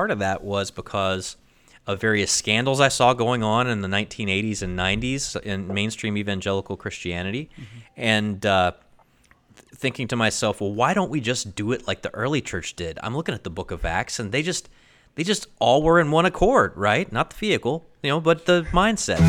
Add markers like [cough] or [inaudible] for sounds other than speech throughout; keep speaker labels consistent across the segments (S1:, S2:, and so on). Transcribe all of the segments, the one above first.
S1: part of that was because of various scandals I saw going on in the 1980s and 90s in mainstream evangelical Christianity, mm-hmm. and uh, thinking to myself, well, why don't we just do it like the early church did? I'm looking at the Book of Acts, and they just they just all were in one accord, right? Not the vehicle, you know, but the mindset.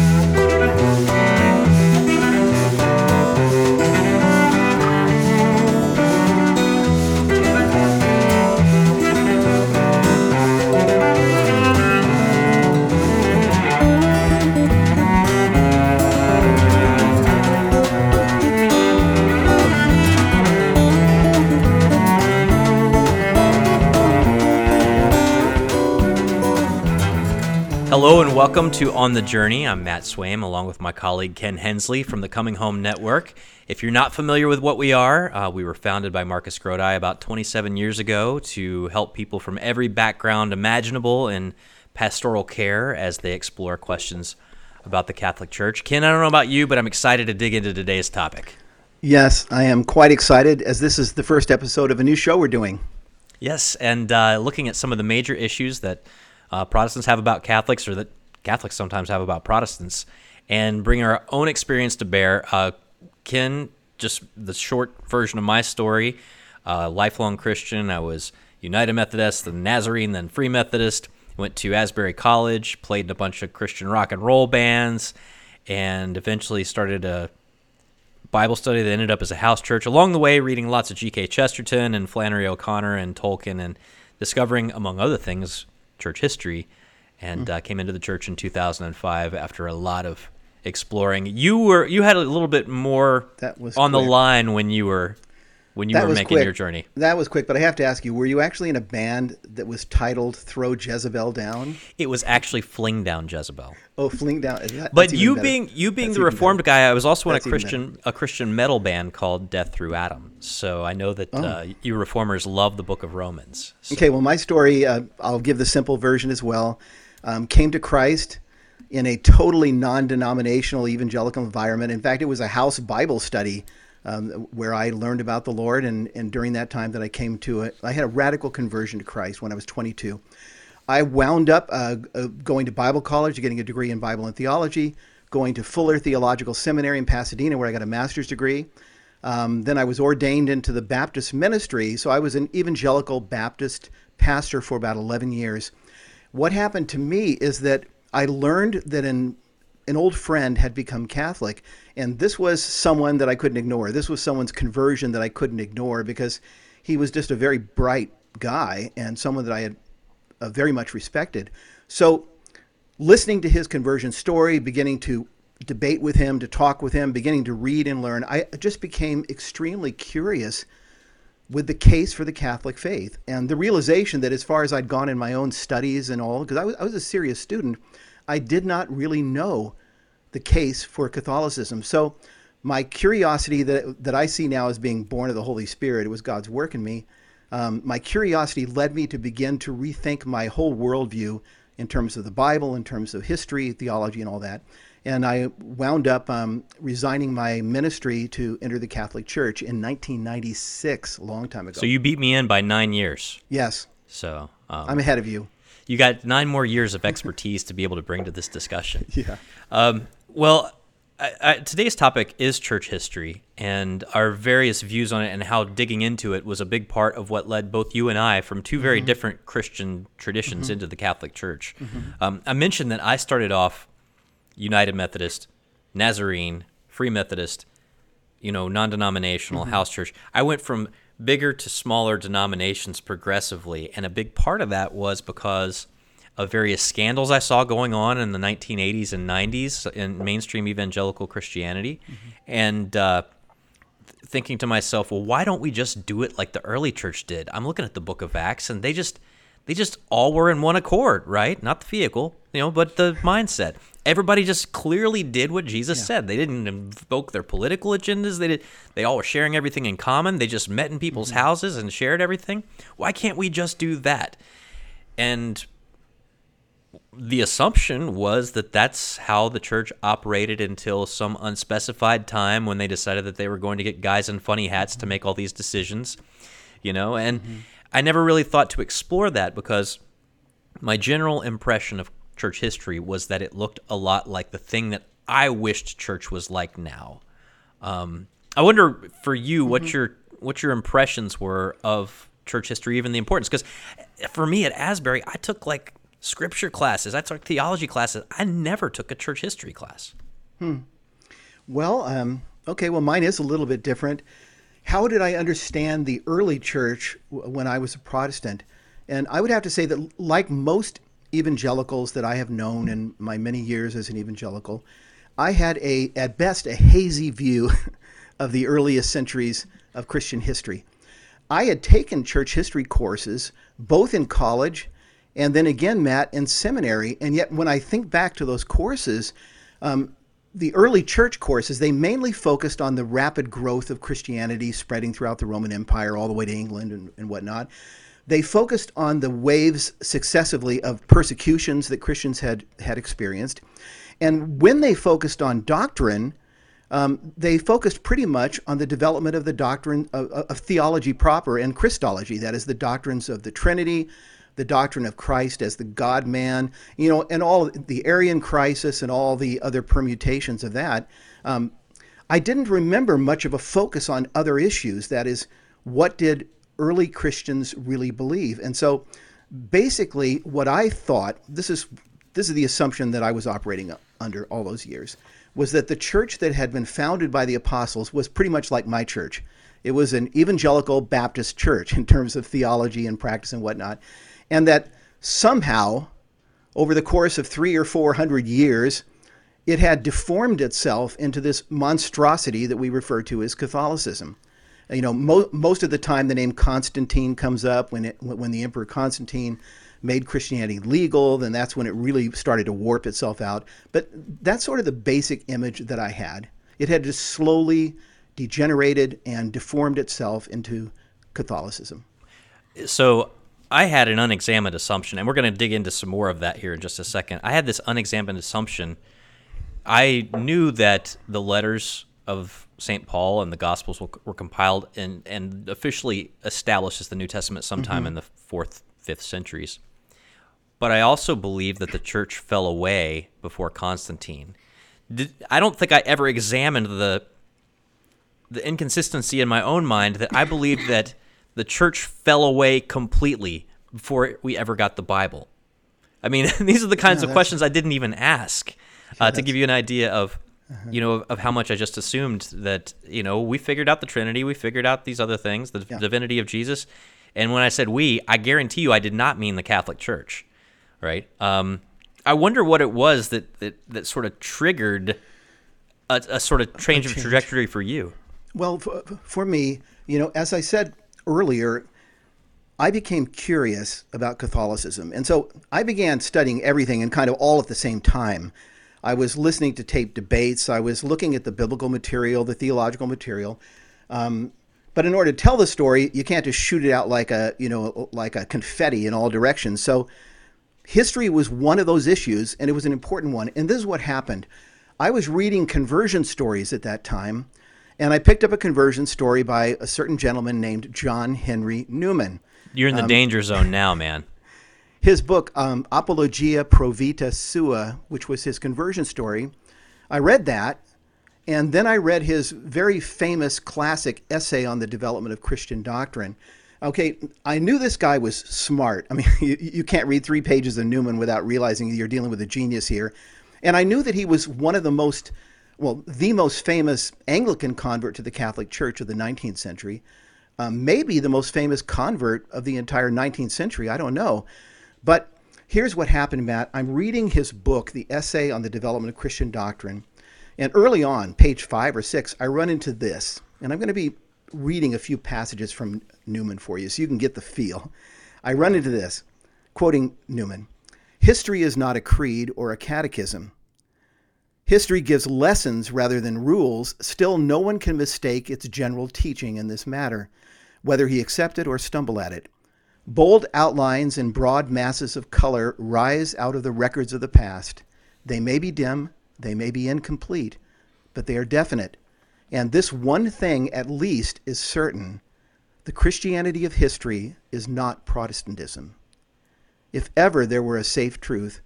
S1: Welcome to On the Journey. I'm Matt Swaim along with my colleague Ken Hensley from the Coming Home Network. If you're not familiar with what we are, uh, we were founded by Marcus Grodi about 27 years ago to help people from every background imaginable in pastoral care as they explore questions about the Catholic Church. Ken, I don't know about you, but I'm excited to dig into today's topic.
S2: Yes, I am quite excited as this is the first episode of a new show we're doing.
S1: Yes, and uh, looking at some of the major issues that uh, Protestants have about Catholics or that Catholics sometimes have about Protestants and bring our own experience to bear. Uh, Ken, just the short version of my story, uh, lifelong Christian. I was United Methodist, then Nazarene, then Free Methodist. Went to Asbury College, played in a bunch of Christian rock and roll bands, and eventually started a Bible study that ended up as a house church. Along the way, reading lots of G.K. Chesterton and Flannery O'Connor and Tolkien, and discovering, among other things, church history, and mm. uh, came into the church in 2005 after a lot of exploring. You were you had a little bit more that was on quick. the line when you were when you that were making
S2: quick.
S1: your journey.
S2: That was quick, but I have to ask you: Were you actually in a band that was titled "Throw Jezebel Down"?
S1: It was actually "Fling Down Jezebel."
S2: Oh, "Fling Down." That,
S1: but you being you being that's the Reformed guy, I was also in that's a Christian a Christian metal band called Death Through Adam. So I know that oh. uh, you Reformers love the Book of Romans. So.
S2: Okay, well, my story uh, I'll give the simple version as well. Um, came to Christ in a totally non-denominational evangelical environment. In fact, it was a house Bible study um, where I learned about the Lord. And, and during that time that I came to it, I had a radical conversion to Christ when I was 22. I wound up uh, uh, going to Bible college, getting a degree in Bible and theology, going to Fuller Theological Seminary in Pasadena, where I got a master's degree. Um, then I was ordained into the Baptist ministry. So I was an evangelical Baptist pastor for about 11 years. What happened to me is that I learned that an, an old friend had become Catholic and this was someone that I couldn't ignore. This was someone's conversion that I couldn't ignore because he was just a very bright guy and someone that I had uh, very much respected. So, listening to his conversion story, beginning to debate with him, to talk with him, beginning to read and learn, I just became extremely curious with the case for the Catholic faith and the realization that as far as I'd gone in my own studies and all, because I was, I was a serious student, I did not really know the case for Catholicism. So my curiosity that, that I see now as being born of the Holy Spirit, it was God's work in me. Um, my curiosity led me to begin to rethink my whole worldview in terms of the Bible, in terms of history, theology, and all that. And I wound up um, resigning my ministry to enter the Catholic Church in 1996, a long time ago.
S1: So you beat me in by nine years.
S2: Yes.
S1: So
S2: um, I'm ahead of you.
S1: You got nine more years of expertise to be able to bring to this discussion. [laughs]
S2: Yeah. Um,
S1: well, I, I, today's topic is church history, and our various views on it and how digging into it was a big part of what led both you and I from two very mm-hmm. different Christian traditions mm-hmm. into the Catholic Church. Mm-hmm. Um, I mentioned that I started off United Methodist, Nazarene, Free Methodist, you know, non denominational mm-hmm. house church. I went from bigger to smaller denominations progressively, and a big part of that was because of various scandals I saw going on in the 1980s and 90s in mainstream evangelical Christianity, mm-hmm. and uh, thinking to myself, well, why don't we just do it like the early church did? I'm looking at the Book of Acts, and they just they just all were in one accord, right? Not the vehicle, you know, but the mindset. Everybody just clearly did what Jesus yeah. said. They didn't invoke their political agendas. They did. They all were sharing everything in common. They just met in people's mm-hmm. houses and shared everything. Why can't we just do that? And the assumption was that that's how the church operated until some unspecified time when they decided that they were going to get guys in funny hats to make all these decisions, you know. And mm-hmm. I never really thought to explore that because my general impression of church history was that it looked a lot like the thing that I wished church was like now. Um, I wonder for you what
S2: Mm-hmm.
S1: your what your impressions were of church history, even the importance. Because for me at Asbury, I took like scripture classes, I took theology classes. I never took a church history class. Hmm.
S2: Well, um, okay, well, mine is a little bit different. How did I understand the early church when I was a Protestant? And I would have to say that, like most evangelicals that I have known in my many years as an evangelical, I had a, at best, a hazy view [laughs] of the earliest centuries of Christian history. I had taken church history courses both in college and then again, Matt, in seminary. And yet, when I think back to those courses, um, the early church courses, they mainly focused on the rapid growth of Christianity spreading throughout the Roman Empire all the way to England and, and whatnot. They focused on the waves successively of persecutions that Christians had, had experienced. And when they focused on doctrine, um, they focused pretty much on the development of the doctrine of, of theology proper and Christology, that is, the doctrines of the Trinity, the doctrine of Christ as the God man, you know, and all the Arian crisis and all the other permutations of that. Um, I didn't remember much of a focus on other issues. That is, what did early Christians really believe? And so, basically, what I thought this is this is the assumption that I was operating under all those years was that the church that had been founded by the apostles was pretty much like my church. It was an evangelical Baptist church in terms of theology and practice and whatnot, and that somehow, over the course of three or four hundred years, it had deformed itself into this monstrosity that we refer to as Catholicism. You know, mo- most of the time the name Constantine comes up when it, when the Emperor Constantine made Christianity legal, then that's when it really started to warp itself out. But that's sort of the basic image that I had. It had just slowly degenerated and deformed itself into Catholicism.
S1: So I had an unexamined assumption, and we're going to dig into some more of that here in just a second. I had this unexamined assumption. I knew that the letters of St. Paul and the Gospels were, were compiled and, and officially established as the New Testament sometime mm-hmm. in the fourth, fifth centuries. But I also believe that the church fell away before Constantine. Did, I don't think I ever examined the the inconsistency in my own mind that I believed that the church fell away completely before we ever got the Bible. I mean, [laughs] these are the kinds of questions I didn't even ask uh, to give you an idea of, you know, of, of how much I just assumed that you know we figured out the Trinity, we figured out these other things, the
S2: Yeah.
S1: divinity of Jesus, and when I said we, I guarantee you I did not mean the Catholic Church, right? Um, I wonder what it was that that, that sort of triggered a, a sort of change of
S2: change.
S1: trajectory for you.
S2: Well, for, for me, you know, as I said earlier, I became curious about Catholicism. And so I began studying everything and kind of all at the same time. I was listening to tape debates, I was looking at the biblical material, the theological material. Um, but in order to tell the story, you can't just shoot it out like a, you know, like a confetti in all directions. So history was one of those issues, and it was an important one. And this is what happened. I was reading conversion stories at that time, and I picked up a conversion story by a certain gentleman named John Henry Newman.
S1: You're in the danger zone now, man. [laughs]
S2: His book, um, Apologia Pro Vita Sua, which was his conversion story, I read that, and then I read his very famous classic essay on the development of Christian doctrine. Okay, I knew this guy was smart. I mean, [laughs] you, you can't read three pages of Newman without realizing you're dealing with a genius here. And I knew that he was one of the most, well, the most famous Anglican convert to the Catholic Church of the 19th century. Um, maybe the most famous convert of the entire 19th century. I don't know. But here's what happened, Matt. I'm reading his book, The Essay on the Development of Christian Doctrine. And early on, page five or six, I run into this. And I'm going to be reading a few passages from Newman for you so you can get the feel. I run into this, quoting Newman History is not a creed or a catechism. History gives lessons rather than rules. Still, no one can mistake its general teaching in this matter, whether he accept it or stumble at it. Bold outlines and broad masses of color rise out of the records of the past. They may be dim, they may be incomplete, but they are definite. And this one thing, at least, is certain the Christianity of history is not Protestantism. if ever there were a safe truth,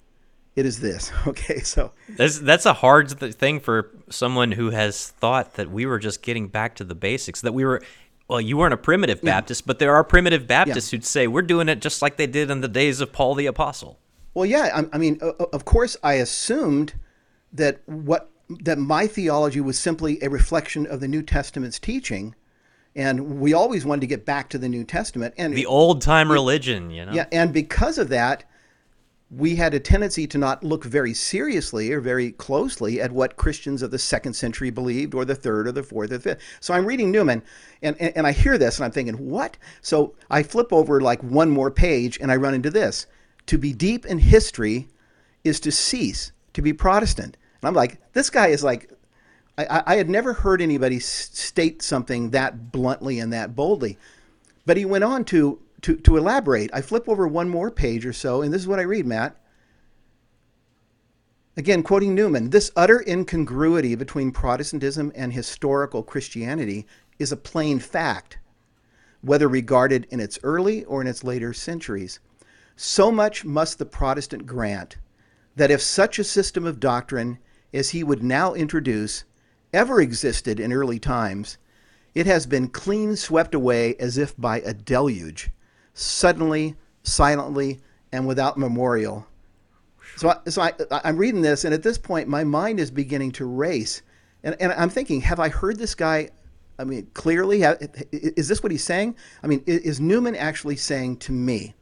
S2: it is this. [laughs] Okay, so
S1: that's that's a hard thing for someone who has thought that we were just getting back to the basics. That we were, well, you weren't a primitive Baptist, yeah. but there are primitive Baptists yeah. who'd say we're doing it just like they did in the days of Paul the Apostle.
S2: Well, yeah, I, I mean, of course, I assumed that what that my theology was simply a reflection of the New Testament's teaching and we always wanted to get back to the New Testament and
S1: the old time religion, you know.
S2: Yeah, and because of that, we had a tendency to not look very seriously or very closely at what Christians of the second century believed, or the third, or the fourth, or the fifth. So I'm reading Newman, and, and, and I hear this, and I'm thinking, what? So I flip over like one more page, and I run into this: to be deep in history is to cease to be Protestant. And I'm like, this guy is like I, I had never heard anybody state something that bluntly and that boldly. But he went on to, to, to elaborate. I flip over one more page or so, and this is what I read, Matt. Again, quoting Newman, this utter incongruity between Protestantism and historical Christianity is a plain fact, whether regarded in its early or in its later centuries. So much must the Protestant grant that if such a system of doctrine as he would now introduce ever existed in early times, it has been clean swept away as if by a deluge, suddenly, silently, and without memorial. So, I, so I, I'm reading this, and at this point, my mind is beginning to race. And, and I'm thinking, have I heard this guy? I mean, clearly, is this what he's saying? I mean, is Newman actually saying to me,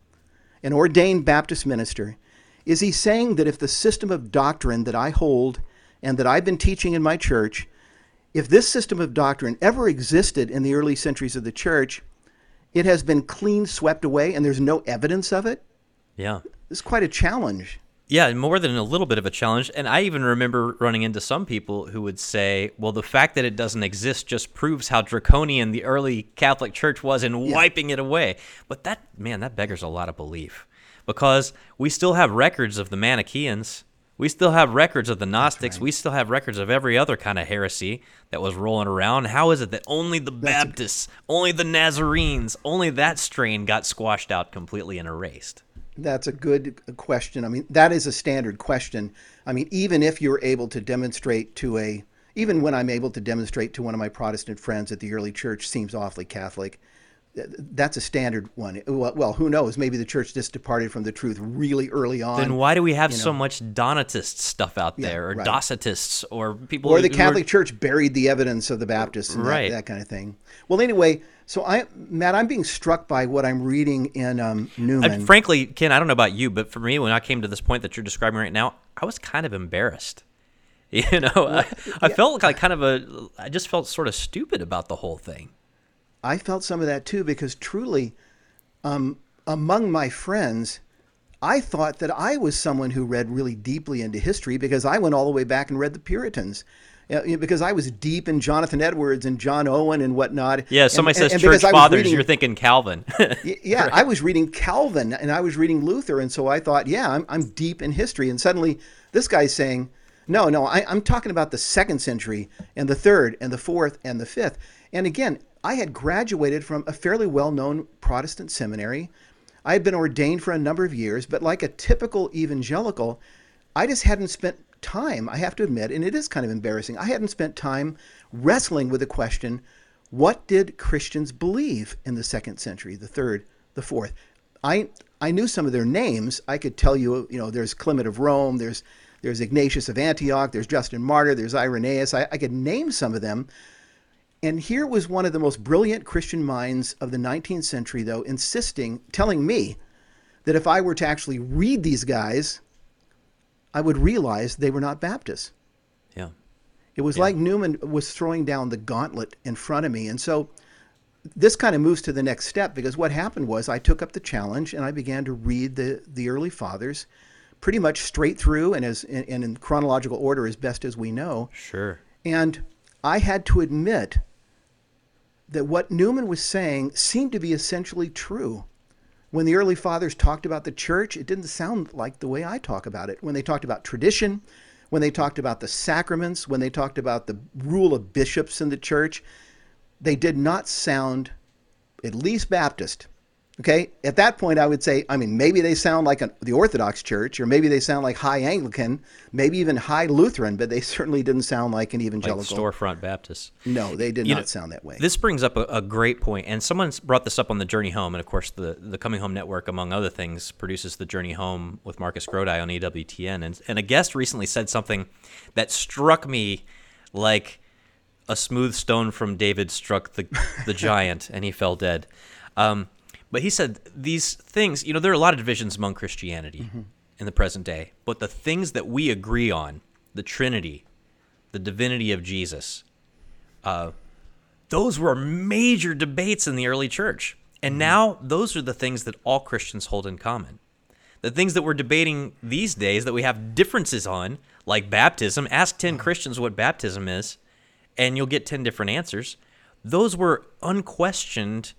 S2: an ordained Baptist minister, is he saying that if the system of doctrine that I hold and that I've been teaching in my church if this system of doctrine ever existed in the early centuries of the church, it has been clean swept away and there's no evidence of it.
S1: Yeah.
S2: It's quite a challenge.
S1: Yeah, more than a little bit of a challenge. And I even remember running into some people who would say, well, the fact that it doesn't exist just proves how draconian the early Catholic Church was in yeah. wiping it away. But that, man, that beggars a lot of belief because we still have records of the Manichaeans we still have records of the Gnostics. Right. We still have records of every other kind of heresy that was rolling around. How is it that only the That's Baptists, a, only the Nazarenes, only that strain got squashed out completely and erased?
S2: That's a good question. I mean, that is a standard question. I mean, even if you're able to demonstrate to a, even when I'm able to demonstrate to one of my Protestant friends that the early church seems awfully Catholic, that's a standard one. Well, who knows? Maybe the church just departed from the truth really early on.
S1: Then why do we have you know? so much Donatist stuff out there, yeah, or right. Docetists, or people?
S2: Or the Catholic Church buried the evidence of the Baptists, and right? That, that, kind of thing. Well, anyway, so I, Matt, I'm being struck by what I'm reading in um, Newman.
S1: Uh, frankly, Ken, I don't know about you, but for me, when I came to this point that you're describing right now, I was kind of embarrassed. [laughs] You know, well, I, I yeah. felt like kind of a, I just felt sort of stupid about the whole thing.
S2: I felt some of that too because truly, um, among my friends, I thought that I was someone who read really deeply into history because I went all the way back and read the Puritans. because I was deep in Jonathan Edwards and John Owen and whatnot.
S1: Yeah, somebody and, says and, and church fathers, reading, you're thinking Calvin. [laughs]
S2: yeah, [laughs] right. I was reading Calvin and I was reading Luther, and so I thought, yeah, I'm, I'm deep in history. And suddenly, this guy's saying, no, no, I, I'm talking about the second century and the third and the fourth and the fifth. And again, I had graduated from a fairly well known Protestant seminary. I had been ordained for a number of years, but like a typical evangelical, I just hadn't spent time, I have to admit, and it is kind of embarrassing, I hadn't spent time wrestling with the question what did Christians believe in the second century, the third, the fourth? I, I knew some of their names. I could tell you, you know, there's Clement of Rome, there's, there's Ignatius of Antioch, there's Justin Martyr, there's Irenaeus. I, I could name some of them, and here was one of the most brilliant Christian minds of the 19th century, though, insisting, telling me that if I were to actually read these guys, I would realize they were not Baptists.
S1: Yeah.
S2: It was
S1: yeah.
S2: like Newman was throwing down the gauntlet in front of me. And so this kind of moves to the next step because what happened was I took up the challenge and I began to read the, the early fathers pretty much straight through and as and in chronological order as best as we know.
S1: Sure.
S2: And I had to admit that what Newman was saying seemed to be essentially true. When the early fathers talked about the church, it didn't sound like the way I talk about it. When they talked about tradition, when they talked about the sacraments, when they talked about the rule of bishops in the church, they did not sound at least Baptist. Okay, at that point, I would say, I mean, maybe they sound like an, the Orthodox Church, or maybe they sound like High Anglican, maybe even High Lutheran, but they certainly didn't sound like an evangelical.
S1: Like storefront Baptist.
S2: No, they did
S1: You
S2: not
S1: know,
S2: sound that way.
S1: This brings up a, a great point, and someone brought this up on the Journey Home, and of course, the the Coming Home Network, among other things, produces the Journey Home with Marcus Grodi on EWTN, and and a guest recently said something that struck me like a smooth stone from David struck the the [laughs] giant, and he fell dead. Um, but he said these things, you know, there are a lot of divisions among Christianity mm-hmm. in the present day, but the things that we agree on, the Trinity, the divinity of Jesus, uh, those were major debates in the early church. And mm-hmm. now those are the things that all Christians hold in common. The things that we're debating these days that we have differences on, like baptism, ask 10 mm-hmm. Christians what baptism is, and you'll get 10 different answers. Those were unquestioned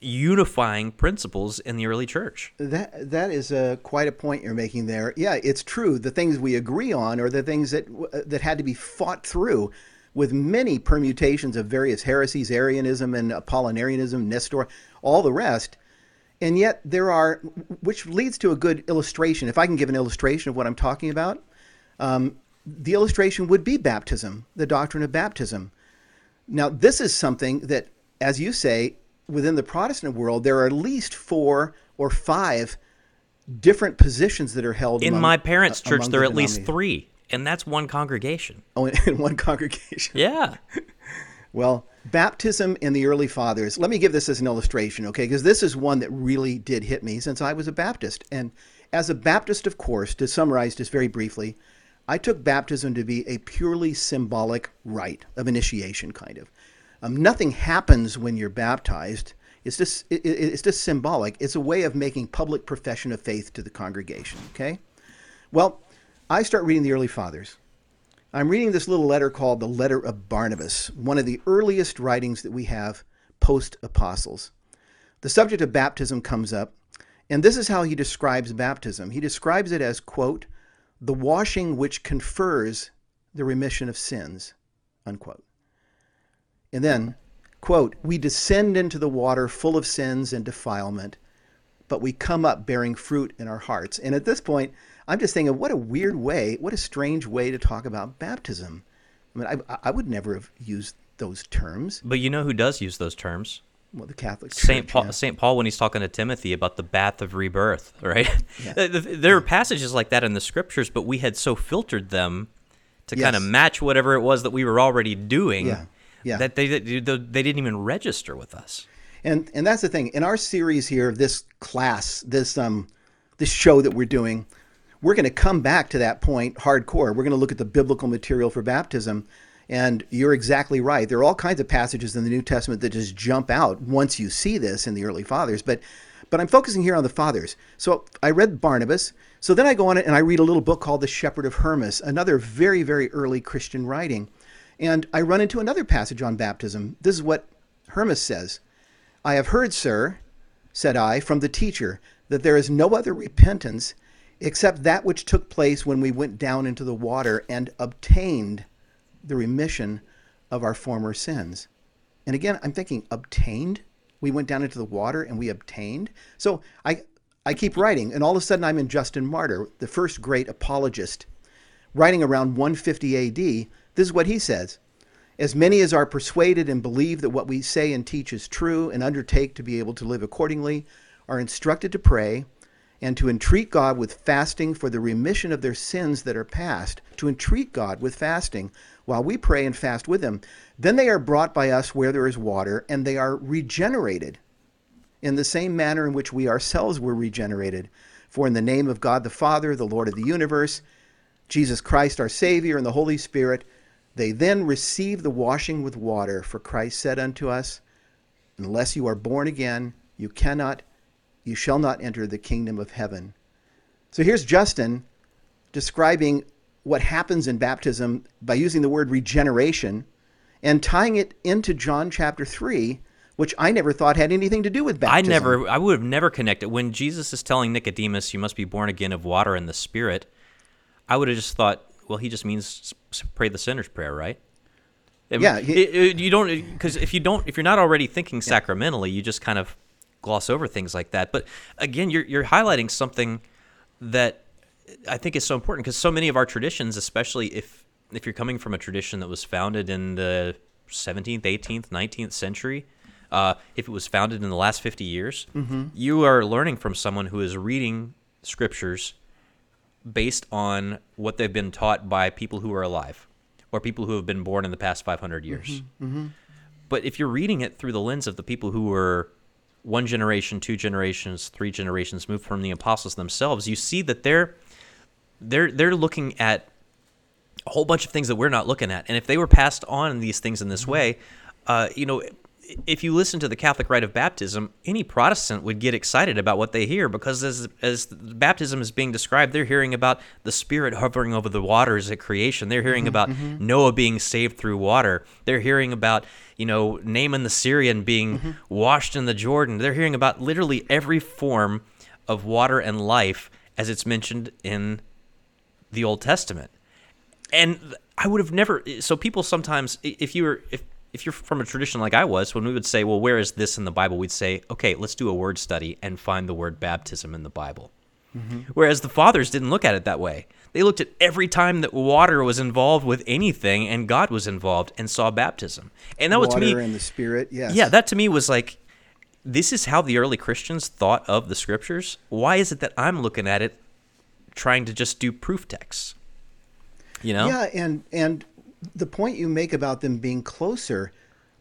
S1: unifying principles in the early church.
S2: That that is a quite a point you're making there. Yeah, it's true. The things we agree on are the things that that had to be fought through with many permutations of various heresies, Arianism and Apollinarianism, Nestor, all the rest. And yet there are, which leads to a good illustration. If I can give an illustration of what I'm talking about, um, the illustration would be baptism, the doctrine of baptism. Now, this is something that, as you say, within the Protestant world, there are at least four or five different positions that are held.
S1: In
S2: among-
S1: my parents'
S2: uh,
S1: church, there
S2: the
S1: are at least three, and that's one congregation.
S2: Oh, [laughs] in, in one congregation.
S1: Yeah. [laughs]
S2: Well, baptism in the early fathers. Let me give this as an illustration, okay? Because this is one that really did hit me since I was a Baptist. And as a Baptist, of course, to summarize just very briefly, I took baptism to be a purely symbolic rite of initiation, kind of. Um, nothing happens when you're baptized. It's just it, it- it's just symbolic. It's a way of making public profession of faith to the congregation. Okay. Well, I start reading the early fathers. I'm reading this little letter called the Letter of Barnabas, one of the earliest writings that we have post apostles. The subject of baptism comes up, and this is how he describes baptism. He describes it as, quote, the washing which confers the remission of sins, unquote. And then, quote, we descend into the water full of sins and defilement, but we come up bearing fruit in our hearts. And at this point, I'm just thinking, what a weird way, what a strange way to talk about baptism. I mean, I, I would never have used those terms.
S1: But you know who does use those terms?
S2: Well, the Catholic
S1: Saint Paul,
S2: yeah.
S1: Saint Paul, when he's talking to Timothy about the bath of rebirth, [laughs] right? Yeah. there are passages like that in the scriptures, but we had so filtered them to kind of match whatever it was that we were already doing
S2: Yeah, yeah.
S1: that they they they didn't even register with us.
S2: And and that's the thing. In our series here this class, this um this show that we're doing, we're going to come back to that point hardcore. We're going to look at the biblical material for baptism. And you're exactly right. There are all kinds of passages in the New Testament that just jump out once you see this in the early fathers. But but I'm focusing here on the fathers. So I read Barnabas. So then I go on and I read a little book called The Shepherd of Hermas, another very, very early Christian writing. And I run into another passage on baptism. This is what Hermas says. I have heard, sir, said I, from the teacher, that there is no other repentance except that which took place when we went down into the water and obtained the remission of our former sins. And again, I'm thinking, obtained? We went down into the water and we obtained? So I, I keep writing, and all of a sudden I'm in Justin Martyr, the first great apologist, writing around 150 AD. This is what he says. As many as are persuaded and believe that what we say and teach is true and undertake to be able to live accordingly are instructed to pray and to entreat God with fasting for the remission of their sins that are past, to entreat God with fasting while we pray and fast with them. Then they are brought by us where there is water and they are regenerated in the same manner in which we ourselves were regenerated. For in the name of God the Father, the Lord of the universe, Jesus Christ our Savior, and the Holy Spirit, they then receive the washing with water. For Christ said unto us, Unless you are born again, you cannot, you shall not enter the kingdom of heaven. So here's Justin describing what happens in baptism by using the word regeneration and tying it into John chapter 3, which I never thought had anything to do with baptism.
S1: I never, I would have never connected when Jesus is telling Nicodemus, "You must be born again of water and the Spirit." I would have just thought, well, he just means pray the sinner's prayer, right? I mean,
S2: Yeah, he-
S1: it- it- you don't because if you don't, if you're not already thinking sacramentally, you just kind of gloss over things like that. But again, you're you're highlighting something that I think is so important because so many of our traditions, especially if if you're coming from a tradition that was founded in the 17th, 18th, 19th century, uh, if it was founded in the last 50 years, mm-hmm. you are learning from someone who is reading scriptures based on what they've been taught by people who are alive or people who have been born in the past 500 years. Mm-hmm. Mm-hmm. But if you're reading it through the lens of the people who were one generation, two generations, three generations moved from the apostles themselves, you see that they're they're they're looking at a whole bunch of things that we're not looking at. And if they were passed on these things in this mm-hmm. way, uh, you know, if you listen to the Catholic rite of baptism, any Protestant would get excited about what they hear because as as baptism is being described, they're hearing about the Spirit hovering over the waters at creation. They're hearing mm-hmm, about mm-hmm. Noah being saved through water. They're hearing about you know Naaman the Syrian being mm-hmm. washed in the Jordan. They're hearing about literally every form of water and life as it's mentioned in the Old Testament. And I would have never. So people sometimes, if you were, if if you're from a tradition like I was, when we would say, well, where is this in the Bible? We'd say, okay, let's do a word study and find the word baptism in the Bible. Mm-hmm. Whereas the fathers didn't look at it that way. They looked at every time that water was involved with anything and God was involved and saw baptism. And that
S2: water
S1: was to me.
S2: Water and the Spirit, yes.
S1: Yeah, that to me was like, this is how the early Christians thought of the scriptures. Why is it that I'm looking at it trying to just do proof texts? You know?
S2: Yeah, and and the point you make about them being closer,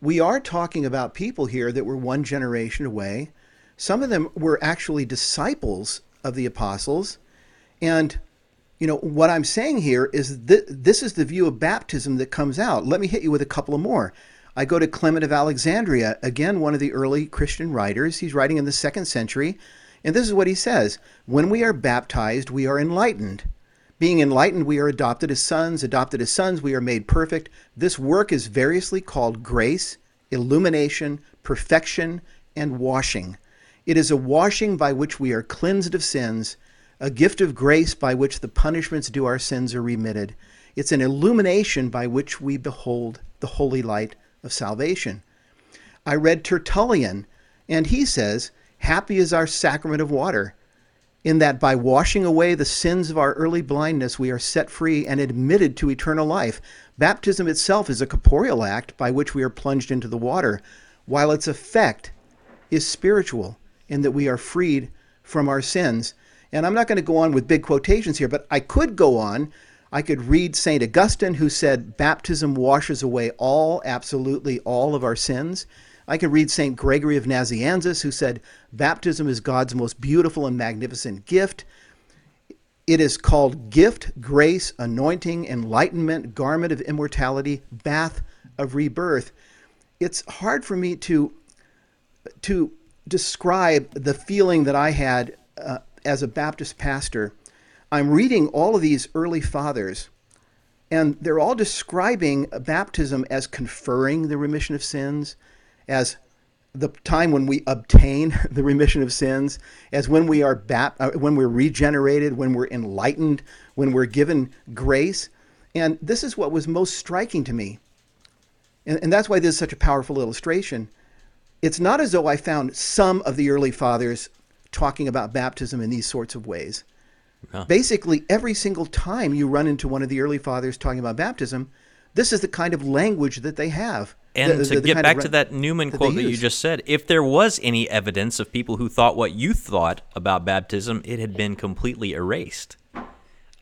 S2: we are talking about people here that were one generation away. Some of them were actually disciples of the apostles. And, you know, what I'm saying here is th- this is the view of baptism that comes out. Let me hit you with a couple of more. I go to Clement of Alexandria, again, one of the early Christian writers. He's writing in the second century. And this is what he says When we are baptized, we are enlightened. Being enlightened, we are adopted as sons. Adopted as sons, we are made perfect. This work is variously called grace, illumination, perfection, and washing. It is a washing by which we are cleansed of sins, a gift of grace by which the punishments due our sins are remitted. It's an illumination by which we behold the holy light of salvation. I read Tertullian, and he says, Happy is our sacrament of water in that by washing away the sins of our early blindness, we are set free and admitted to eternal life. Baptism itself is a corporeal act by which we are plunged into the water, while its effect is spiritual in that we are freed from our sins. And I'm not going to go on with big quotations here, but I could go on. I could read St. Augustine, who said, Baptism washes away all, absolutely all of our sins. I can read St. Gregory of Nazianzus, who said, Baptism is God's most beautiful and magnificent gift. It is called gift, grace, anointing, enlightenment, garment of immortality, bath of rebirth. It's hard for me to, to describe the feeling that I had uh, as a Baptist pastor. I'm reading all of these early fathers, and they're all describing baptism as conferring the remission of sins, as the time when we obtain [laughs] the remission of sins, as when we are bap- uh, when we're regenerated, when we're enlightened, when we're given grace. And this is what was most striking to me. And, and that's why this is such a powerful illustration. It's not as though I found some of the early fathers talking about baptism in these sorts of ways. Basically, every single time you run into one of the early fathers talking about baptism, this is the kind of language that they have.
S1: And
S2: the,
S1: to
S2: the,
S1: get
S2: the
S1: back to that Newman quote that you just said, if there was any evidence of people who thought what you thought about baptism, it had been completely erased.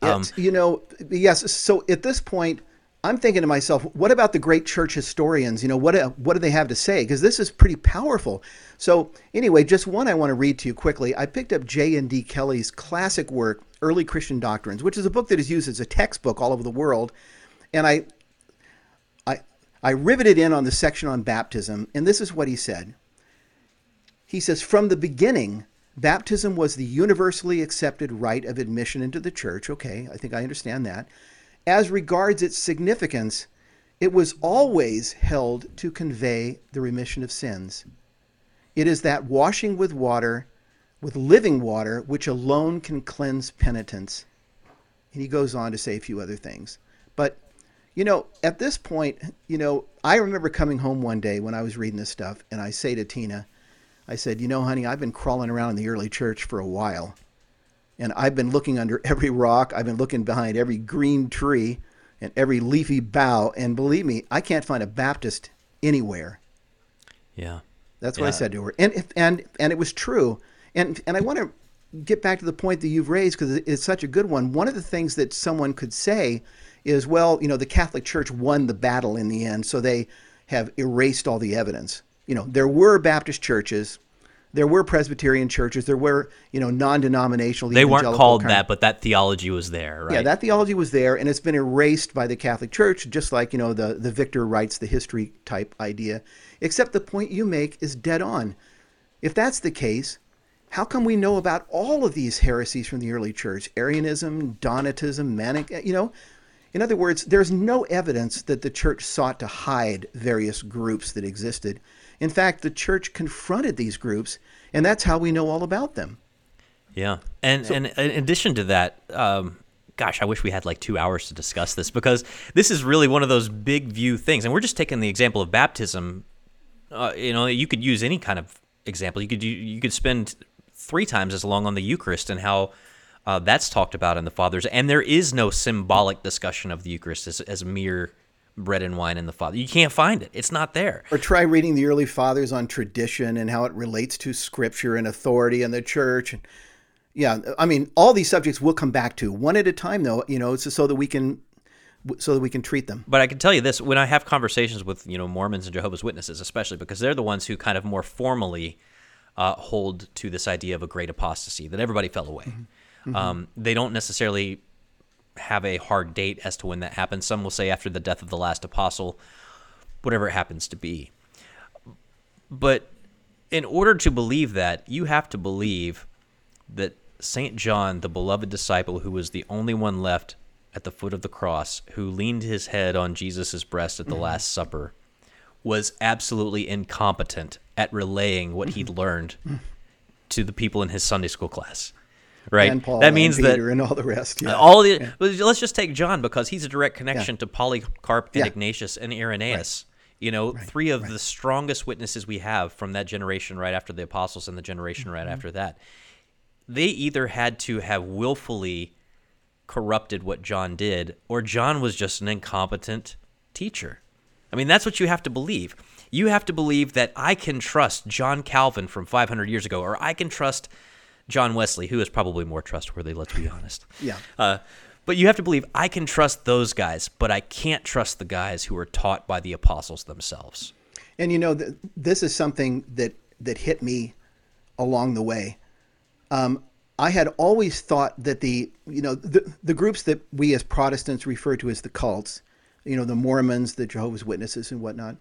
S1: Um,
S2: It's, you know, yes. So at this point, I'm thinking to myself, what about the great church historians? You know, what what do they have to say? Because this is pretty powerful. So anyway, just one I want to read to you quickly. I picked up J.N.D. Kelly's classic work, Early Christian Doctrines, which is a book that is used as a textbook all over the world, and I. I, riveted in on the section on baptism, and this is what he said. He says, From the beginning, baptism was the universally accepted rite of admission into the church. Okay, I think I understand that. As regards its significance, it was always held to convey the remission of sins. It is that washing with water, with living water, which alone can cleanse penitence. And he goes on to say a few other things. But, you know, at this point, you know, I remember coming home one day when I was reading this stuff, and I say to Tina, I said, You know, honey, I've been crawling around in the early church for a while. And I've been looking under every rock. I've been looking behind every green tree and every leafy bough. And believe me, I can't find a Baptist anywhere.
S1: Yeah.
S2: That's what
S1: Yeah.
S2: I said to her. And, and, and it was true. And, and I want to get back to the point that you've raised because it's such a good one. One of the things that someone could say is, well, you know, the Catholic Church won the battle in the end, so they have erased all the evidence. You know, there were Baptist churches, there were Presbyterian churches, there were, you know, non-denominational.
S1: They weren't called
S2: kind of-
S1: that, but that theology was there, right?
S2: yeah, that theology was there, and it's been erased by the Catholic Church, just like you know the the victor writes the history type idea. Except the point you make is dead on. If that's the case, how come we know about all of these heresies from the early church? Arianism, Donatism, Manic, you know? In other words, there's no evidence that the church sought to hide various groups that existed. In fact, the church confronted these groups, and that's how we know all about them.
S1: Yeah, and and in addition to that, um, gosh, I wish we had like two hours to discuss this because this is really one of those big view things, and we're just taking the example of baptism. Uh, you know, you could use any kind of example. You could you, you could spend three times as long on the Eucharist and how uh, that's talked about in the Fathers, and there is no symbolic discussion of the Eucharist as, as mere bread and wine in the Father. You can't find it; it's not there.
S2: Or try reading the early fathers on tradition and how it relates to scripture and authority and the church. And yeah, I mean, all these subjects we'll come back to one at a time, though. You know, it's so that we can so that we can treat them.
S1: But I can tell you this: when I have conversations with you know Mormons and Jehovah's Witnesses, especially because they're the ones who kind of more formally uh, hold to this idea of a great apostasy that everybody fell away. Mm-hmm. Um, they don't necessarily have a hard date as to when that happens. Some will say after the death of the last apostle, whatever it happens to be. But in order to believe that, you have to believe that St. John, the beloved disciple who was the only one left at the foot of the cross, who leaned his head on Jesus' breast at the mm-hmm. Last Supper, was absolutely incompetent at relaying what he'd mm-hmm. learned mm. to the people in his Sunday school class. Right?
S2: And Paul
S1: that means
S2: and
S1: that
S2: and all the rest. Yeah.
S1: all the but let's just take John because he's a direct connection to Polycarp and
S2: Yeah.
S1: Ignatius and Irenaeus. You know, three of the strongest witnesses we have from that generation right after the apostles and the generation right mm-hmm. after that. They either had to have willfully corrupted what John did or John was just an incompetent teacher. I mean, that's what you have to believe. You have to believe that I can trust John Calvin from 500 years ago or I can trust John Wesley, who is probably more trustworthy, let's be honest. [laughs]
S2: Yeah.
S1: Uh, but you have to believe I can trust those guys, but I can't trust the guys who are taught by the apostles themselves.
S2: And you know, th- this is something that that hit me along the way. Um, I had always thought that the you know the the groups that we as Protestants refer to as the cults, you know, the Mormons, the Jehovah's Witnesses, and whatnot.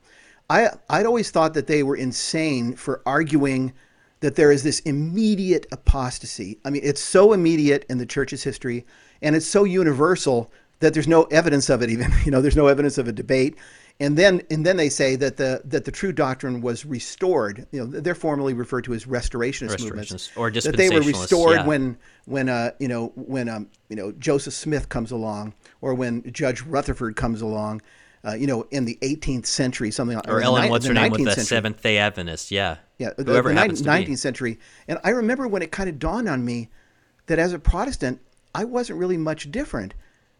S2: I I'd always thought that they were insane for arguing that there is this immediate apostasy. I mean, it's so immediate in the church's history, and it's so universal that there's no evidence of it. Even [laughs] you know, there's no evidence of a debate. And then and then they say that the that the true doctrine was restored. You know, they're formally referred to as restorationist movements.
S1: Restorationists or
S2: that they were restored
S1: yeah.
S2: when when uh you know when um you know Joseph Smith comes along or when Judge Rutherford comes along. Uh, you know, in the 18th century, something like
S1: Or
S2: the
S1: Ellen,
S2: ni-
S1: what's her name with the
S2: century.
S1: Seventh Day Adventist? Yeah,
S2: Yeah, the,
S1: whoever
S2: the
S1: it happens to
S2: 19th
S1: be.
S2: century. And I remember when it kind of dawned on me that as a Protestant, I wasn't really much different.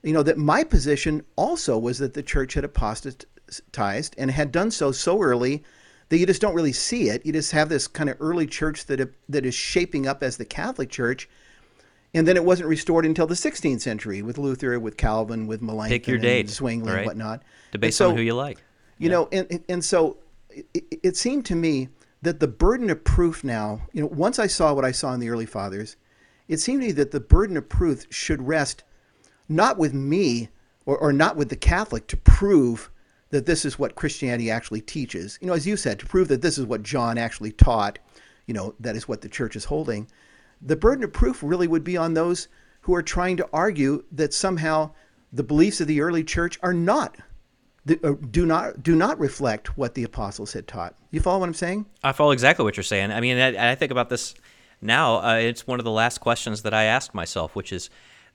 S2: You know, that my position also was that the church had apostatized and had done so so early that you just don't really see it. You just have this kind of early church that that is shaping up as the Catholic Church. And then it wasn't restored until the 16th century with Luther, with Calvin, with Melanchthon,
S1: Pick your
S2: and
S1: date,
S2: Zwingli,
S1: right?
S2: and whatnot.
S1: Debate
S2: so-
S1: on who you like.
S2: you know, and and- and so it, it seemed to me that the burden of proof now, you know, once I saw what I saw in the early fathers, it seemed to me that the burden of proof should rest not with me or, or not with the Catholic to prove that this is what Christianity actually teaches. You know, as you said, to prove that this is what John actually taught, you know, that is what the church is holding. The burden of proof really would be on those who are trying to argue that somehow the beliefs of the early church are not uh, do not do not reflect what the apostles had taught. You follow what I'm saying?
S1: I follow exactly what you're saying. I mean, I, I think about this now. Uh, it's one of the last questions that I ask myself, which is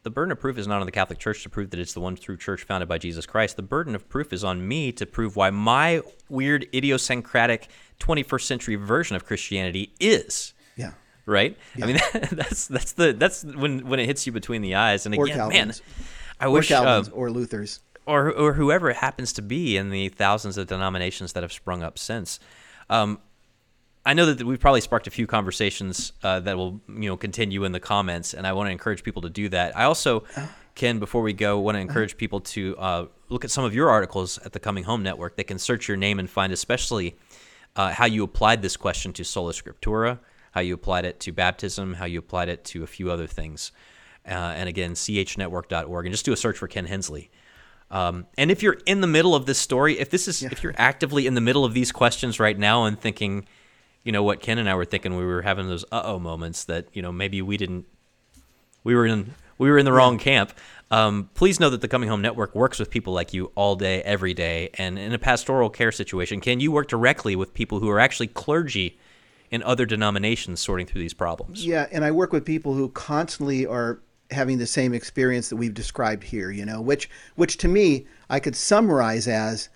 S1: the burden of proof is not on the Catholic Church to prove that it's the one true church founded by Jesus Christ. The burden of proof is on me to prove why my weird, idiosyncratic 21st century version of Christianity is. Right.
S2: Yeah.
S1: I mean, [laughs] that's that's the that's when when it hits you between the eyes. And
S2: Or
S1: again, man. I
S2: Or
S1: wish. uh,
S2: Calvin's or Luther's.
S1: or or whoever it happens to be in the thousands of denominations that have sprung up since. Um, I know that we've probably sparked a few conversations uh, that will you know continue in the comments, and I want to encourage people to do that. I also, Ken, before we go, want to encourage people to uh, look at some of your articles at the Coming Home Network. They can search your name and find especially uh, how you applied this question to sola scriptura, how you applied it to baptism, how you applied it to a few other things. Uh, and again, chnetwork.org, and just do a search for Ken Hensley. Um, and if you're in the middle of this story, if this is if you're actively in the middle of these questions right now and thinking, you know what Ken and I were thinking, we were having those uh oh moments that you know maybe we didn't, we were in we were in the wrong camp. Um, please know that the Coming Home Network works with people like you all day, every day, and in a pastoral care situation, Ken, you work directly with people who are actually clergy in other denominations sorting through these problems.
S2: Yeah, and I work with people who constantly are having the same experience that we've described here, you know, which which to me I could summarize as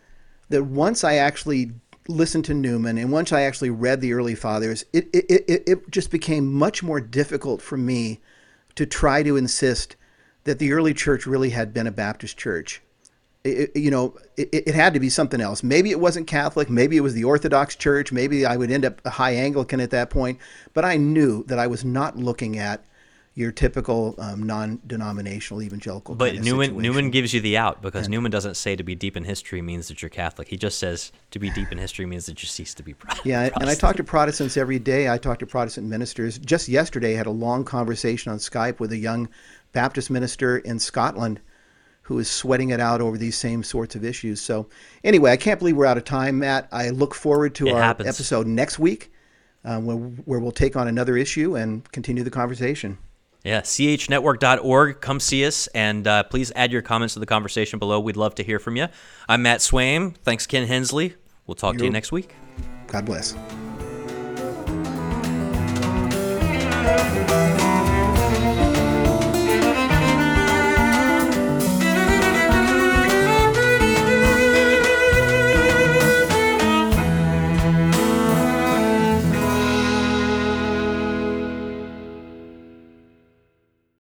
S2: that once I actually listened to Newman and once I actually read the early fathers, it it, it, it just became much more difficult for me to try to insist that the early church really had been a Baptist church. It, you know, it, it had to be something else. Maybe it wasn't Catholic. Maybe it was the Orthodox Church. Maybe I would end up a high Anglican at that point. But I knew that I was not looking at your typical um, non-denominational evangelical.
S1: But Newman
S2: situation.
S1: Newman gives you the out because Newman doesn't say to be deep in history means that you're Catholic. He just says to be deep in history means that you cease to be [laughs] Protestant.
S2: Yeah, and I talk to Protestants every day. I talk to Protestant ministers. Just yesterday, I had a long conversation on Skype with a young Baptist minister in Scotland who is sweating it out over these same sorts of issues. So, anyway, I can't believe we're out of time, Matt. I look forward to
S1: It
S2: our
S1: happens.
S2: episode next week uh, where, where we'll take on another issue and continue the conversation.
S1: Yeah, chnetwork.org. Come see us, and uh, please add your comments to the conversation below. We'd love to hear from you. I'm Matt Swaim. Thanks, Ken Hensley. We'll talk to you next week.
S2: God bless.